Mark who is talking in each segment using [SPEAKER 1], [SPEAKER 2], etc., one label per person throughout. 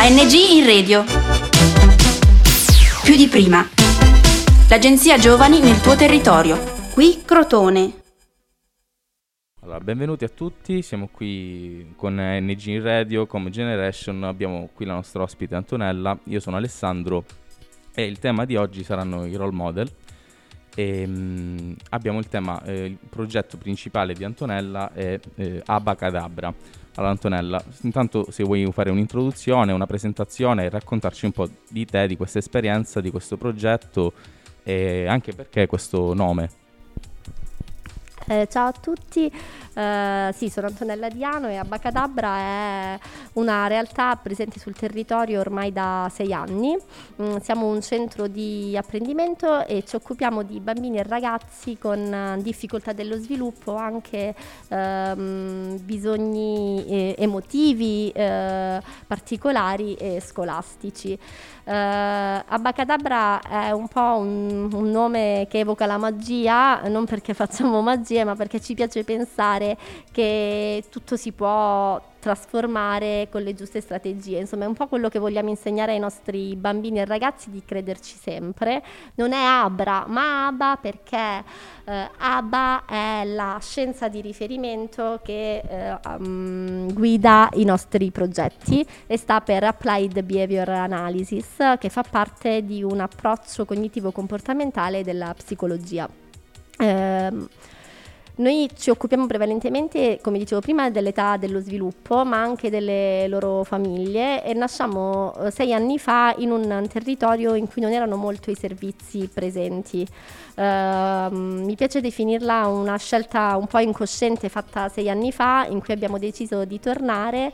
[SPEAKER 1] ANG in radio. Più di prima. L'agenzia Giovani nel tuo territorio. Qui Crotone.
[SPEAKER 2] Allora, benvenuti a tutti, siamo qui con NG in Radio, come Generation, abbiamo qui la nostra ospite Antonella, io sono Alessandro e il tema di oggi saranno i role model. E, mh, abbiamo il tema, eh, il progetto principale di Antonella è eh, Abacadabra. Allora Antonella, intanto se vuoi fare un'introduzione, una presentazione e raccontarci un po' di te, di questa esperienza, di questo progetto e anche perché questo nome.
[SPEAKER 3] Eh, ciao a tutti, eh, sì, sono Antonella Diano e Abacadabra è una realtà presente sul territorio ormai da sei anni. Mm, siamo un centro di apprendimento e ci occupiamo di bambini e ragazzi con eh, difficoltà dello sviluppo, anche ehm, bisogni eh, emotivi eh, particolari e scolastici. Uh, Abacadabra è un po' un, un, nome che evoca la magia, non perché facciamo magie, ma perché ci piace pensare che tutto si può trasformare con le giuste strategie. Insomma, è un po' quello che vogliamo insegnare ai nostri bambini e ragazzi di crederci sempre. Non è Abra, ma Aba perché eh, Aba è la scienza di riferimento che eh, um, guida i nostri progetti e sta per Applied Behavior Analysis, che fa parte di un approccio cognitivo-comportamentale della psicologia. Eh, noi ci occupiamo prevalentemente, come dicevo prima, dell'età dello sviluppo, ma anche delle loro famiglie e nasciamo eh, sei anni fa in un territorio in cui non erano molto i servizi presenti. Uh, mi piace definirla una scelta un po' incosciente fatta sei anni fa, in cui abbiamo deciso di tornare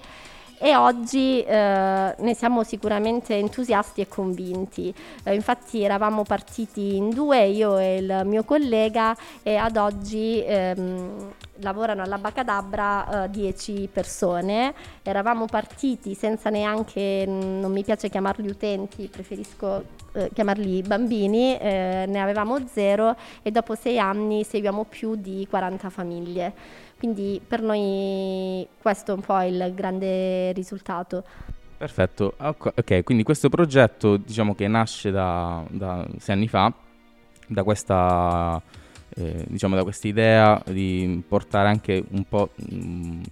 [SPEAKER 3] e oggi eh, ne siamo sicuramente entusiasti e convinti. Eh, infatti eravamo partiti in due, io e il mio collega, e ad oggi ehm, lavorano all'Abacadabra 10 eh, persone. Eravamo partiti senza neanche, non mi piace chiamarli utenti, preferisco eh, chiamarli bambini, eh, ne avevamo zero e dopo sei anni seguiamo più di 40 famiglie. Quindi per noi questo è un po' il grande risultato.
[SPEAKER 2] Perfetto, ok, quindi questo progetto diciamo che nasce da, da sei anni fa, da questa, eh, diciamo, da questa idea di portare anche un po', mm,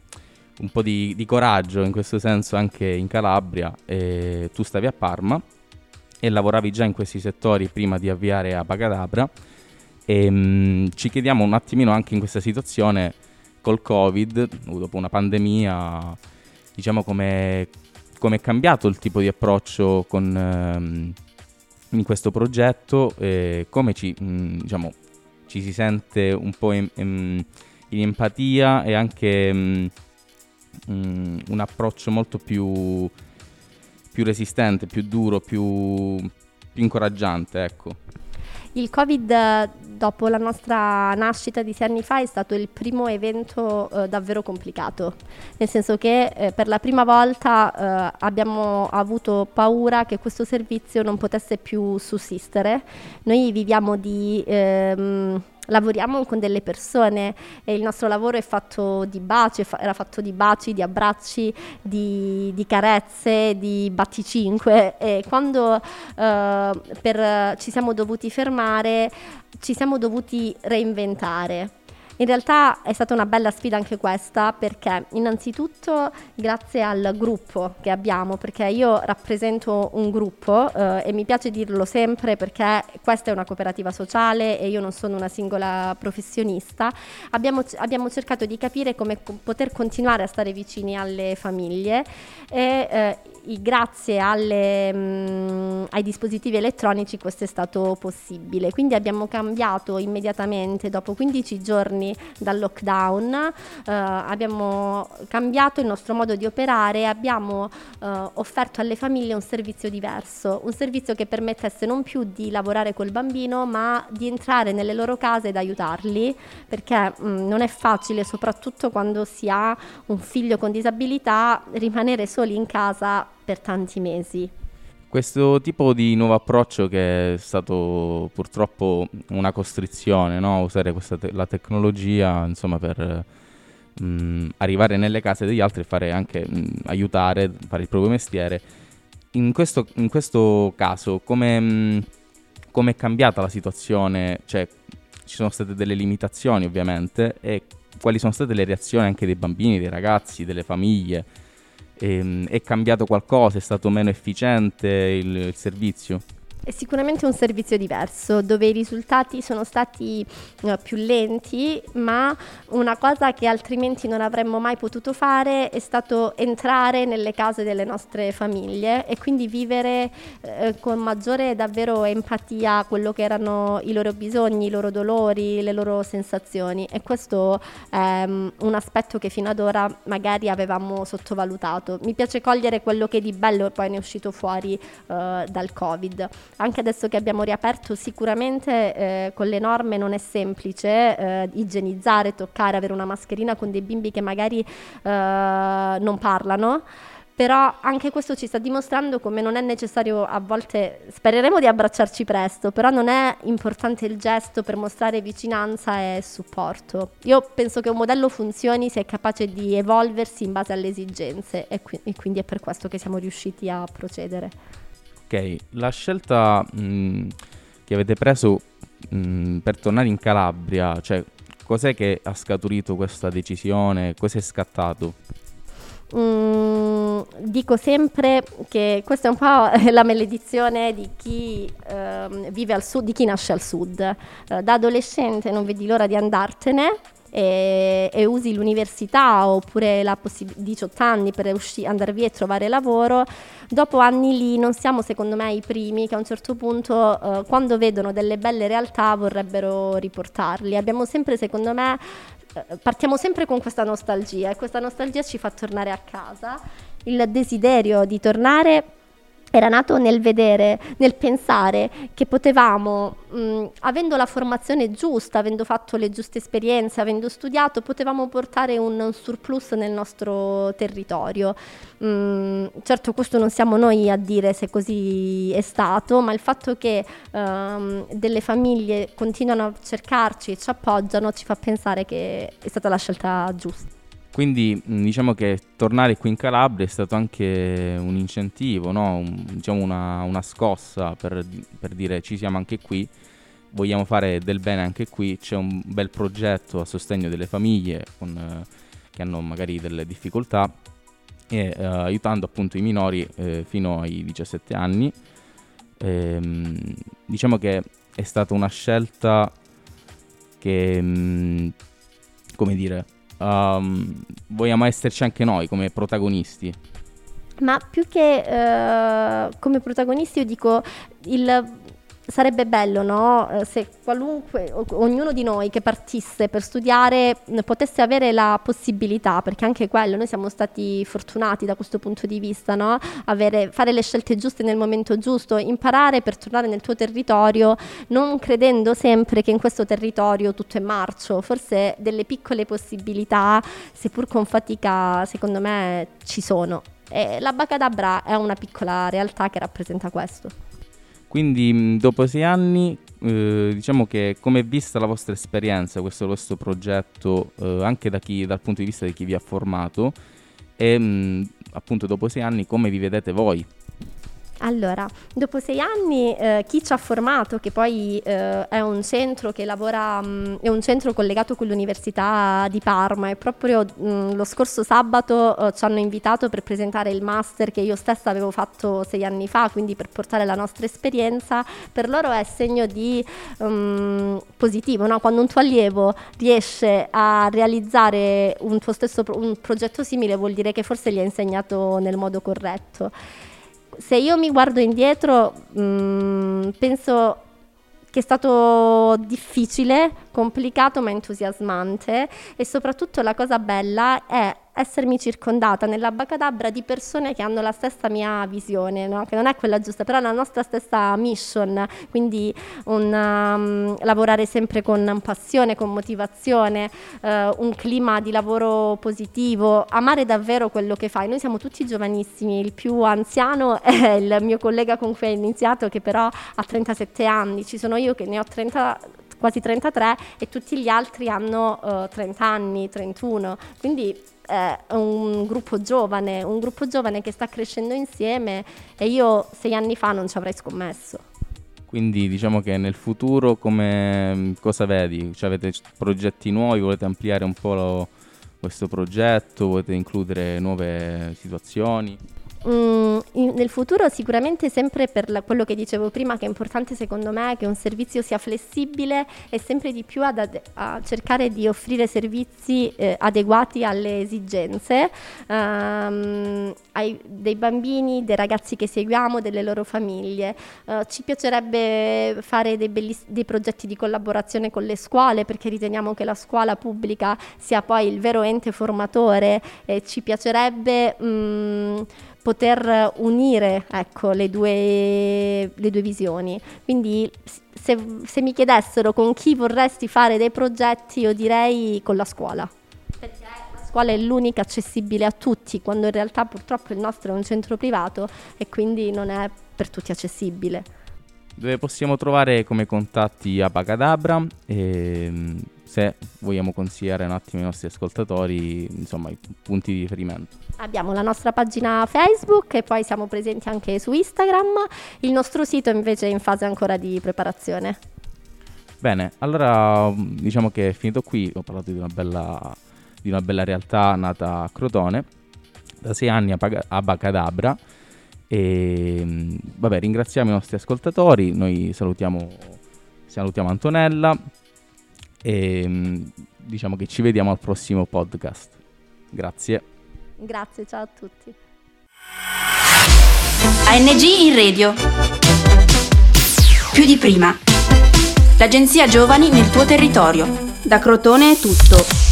[SPEAKER 2] un po di, di, coraggio in questo senso anche in Calabria. Eh, tu stavi a Parma e lavoravi già in questi settori prima di avviare a Pagadabra e mh, mm, ci chiediamo un attimino anche in questa situazione col Covid, dopo una pandemia, diciamo come è cambiato il tipo di approccio con, ehm, in questo progetto e come ci, mh, mm, diciamo, ci si sente un po' in, in, in empatia e anche mh, mm, mh, un approccio molto più, più resistente, più duro, più, più incoraggiante, ecco.
[SPEAKER 3] Il Covid dopo la nostra nascita di sei anni fa è stato il primo evento eh, davvero complicato, nel senso che eh, per la prima volta eh, abbiamo avuto paura che questo servizio non potesse più sussistere. Noi viviamo di... Ehm, lavoriamo con delle persone e il nostro lavoro è fatto di baci, era fatto di baci, di abbracci, di, di carezze, di batticinque e quando eh, per, ci siamo dovuti fermare ci siamo dovuti reinventare in realtà è stata una bella sfida anche questa perché innanzitutto grazie al gruppo che abbiamo, perché io rappresento un gruppo eh, e mi piace dirlo sempre perché questa è una cooperativa sociale e io non sono una singola professionista, abbiamo, abbiamo cercato di capire come co- poter continuare a stare vicini alle famiglie e eh, grazie alle, mh, mm, ai dispositivi elettronici questo è stato possibile. Quindi abbiamo cambiato immediatamente dopo 15 giorni dal lockdown, eh, abbiamo cambiato il nostro modo di operare, abbiamo eh, offerto alle famiglie un servizio diverso, un servizio che permettesse non più di lavorare col bambino, ma di entrare nelle loro case ed aiutarli, perché mh, mm, non è facile, soprattutto quando si ha un figlio con disabilità, rimanere soli in casa per tanti mesi.
[SPEAKER 2] Questo tipo di nuovo approccio che è stato purtroppo una costrizione, no? usare te- la tecnologia insomma, per mh, arrivare nelle case degli altri e fare anche mh, aiutare, fare il proprio mestiere, in, questo, in questo caso come mm, è cambiata la situazione? Cioè, ci sono state delle limitazioni ovviamente e quali sono state le reazioni anche dei bambini, dei ragazzi, delle famiglie? Ehm, è cambiato qualcosa? È stato meno efficiente il, il servizio?
[SPEAKER 3] È sicuramente un servizio diverso dove i risultati sono stati uh, più lenti, ma una cosa che altrimenti non avremmo mai potuto fare è stato entrare nelle case delle nostre famiglie e quindi vivere uh, con maggiore davvero empatia quello che erano i loro bisogni, i loro dolori, le loro sensazioni e questo è um, un aspetto che fino ad ora magari avevamo sottovalutato. Mi piace cogliere quello che di bello poi ne è uscito fuori uh, dal Covid anche adesso che abbiamo riaperto, sicuramente eh, con le norme non è semplice eh, igienizzare, toccare, avere una mascherina con dei bimbi che magari eh, non parlano però anche questo ci sta dimostrando come non è necessario a volte, spereremo di abbracciarci presto, però non è importante il gesto per mostrare vicinanza e supporto. Io penso che un modello funzioni se è capace di evolversi in base alle esigenze e, qui- e quindi è per questo che siamo riusciti a procedere.
[SPEAKER 2] Ok, la scelta mh, che avete preso mh, per tornare in Calabria, cioè cos'è che ha scaturito questa decisione? Cos'è scattato?
[SPEAKER 3] Mm, dico sempre che questa è un po' la maledizione di chi eh, vive al sud, di chi nasce al sud. Eh, da adolescente non vedi l'ora di andartene e, e usi l'università oppure la possib- 18 anni per usci- andare via e trovare lavoro, dopo anni lì non siamo secondo me i primi che a un certo punto eh, quando vedono delle belle realtà vorrebbero riportarli. Abbiamo sempre secondo me eh, partiamo sempre con questa nostalgia e questa nostalgia ci fa tornare a casa, il desiderio di tornare era nato nel vedere, nel pensare che potevamo, mh, avendo la formazione giusta, avendo fatto le giuste esperienze, avendo studiato, potevamo portare un, surplus nel nostro territorio. Mh, certo questo non siamo noi a dire se così è stato, ma il fatto che um, delle famiglie continuano a cercarci e ci appoggiano ci fa pensare che è stata la scelta giusta.
[SPEAKER 2] Quindi diciamo che tornare qui in Calabria è stato anche un incentivo, no? un, diciamo una, una scossa per, per, dire ci siamo anche qui, vogliamo fare del bene anche qui, c'è un bel progetto a sostegno delle famiglie con, eh, che hanno magari delle difficoltà e eh, aiutando appunto i minori eh, fino ai 17 anni. Ehm, diciamo che è stata una scelta che, mh, come dire, um, vogliamo esserci anche noi come protagonisti.
[SPEAKER 3] Ma più che uh, come protagonisti io dico il sarebbe bello no? Eh, se qualunque, ognuno di noi che partisse per studiare potesse avere la possibilità, perché anche quello, noi siamo stati fortunati da questo punto di vista, no? avere, fare le scelte giuste nel momento giusto, imparare per tornare nel tuo territorio, non credendo sempre che in questo territorio tutto è marcio, forse delle piccole possibilità, seppur con fatica, secondo me ci sono. E la Bacadabra è una piccola realtà che rappresenta questo.
[SPEAKER 2] Quindi dopo sei anni, eh, diciamo che come è vista la vostra esperienza, questo vostro progetto, eh, anche da chi, dal punto di vista di chi vi ha formato, e mh, appunto dopo sei anni come vi vedete voi?
[SPEAKER 3] Allora, dopo sei anni eh, chi ci ha formato, che poi eh, è un centro che lavora, mh, mm, è un centro collegato con l'Università di Parma e proprio mh, mm, lo scorso sabato eh, ci hanno invitato per presentare il master che io stessa avevo fatto sei anni fa, quindi per portare la nostra esperienza, per loro è segno di um, positivo, no? quando un tuo allievo riesce a realizzare un tuo stesso pro- un progetto simile vuol dire che forse gli ha insegnato nel modo corretto se io mi guardo indietro, mh, mm, penso che è stato difficile, complicato ma entusiasmante. E soprattutto la cosa bella è essermi circondata nella Bacadabra di persone che hanno la stessa mia visione, no? che non è quella giusta, però la nostra stessa mission, quindi un, um, lavorare sempre con passione, con motivazione, uh, un clima di lavoro positivo, amare davvero quello che fai. Noi siamo tutti giovanissimi, il più anziano è il mio collega con cui hai iniziato che però ha 37 anni, ci sono io che ne ho 30 quasi 33 e tutti gli altri hanno uh, 30 anni, 31, quindi è un gruppo giovane, un gruppo giovane che sta crescendo insieme e io sei anni fa non ci avrei scommesso.
[SPEAKER 2] Quindi diciamo che nel futuro come cosa vedi? Cioè, avete progetti nuovi, volete ampliare un po' lo, questo progetto, volete includere nuove situazioni?
[SPEAKER 3] Mm, in, nel futuro sicuramente sempre per la, quello che dicevo prima che è importante secondo me che un servizio sia flessibile e sempre di più ad, a cercare di offrire servizi eh, adeguati alle esigenze um, ai, dei bambini, dei ragazzi che seguiamo, delle loro famiglie. Uh, ci piacerebbe fare dei, belliss- dei progetti di collaborazione con le scuole perché riteniamo che la scuola pubblica sia poi il vero ente formatore e ci piacerebbe... Um, poter unire ecco, le, due, le due visioni. Quindi se, se mi chiedessero con chi vorresti fare dei progetti, io direi con la scuola perché la scuola è l'unica accessibile a tutti, quando in realtà purtroppo il nostro è un centro privato e quindi non è per tutti accessibile.
[SPEAKER 2] Dove possiamo trovare come contatti a Pacadabra e ehm, se vogliamo consigliare un attimo ai nostri ascoltatori insomma, i punti di riferimento.
[SPEAKER 3] Abbiamo la nostra pagina Facebook e poi siamo presenti anche su Instagram. Il nostro sito invece è in fase ancora di preparazione.
[SPEAKER 2] Bene, allora diciamo che è finito qui, ho parlato di una bella, di una bella realtà nata a Crotone, da sei anni a, Pag- a Bacadabra. E vabbè, ringraziamo i nostri ascoltatori, noi salutiamo, salutiamo Antonella, e mm, diciamo che ci vediamo al prossimo podcast. Grazie.
[SPEAKER 3] Grazie, ciao a tutti.
[SPEAKER 1] ANG in radio. Più di prima. L'agenzia Giovani nel tuo territorio. Da Crotone è tutto.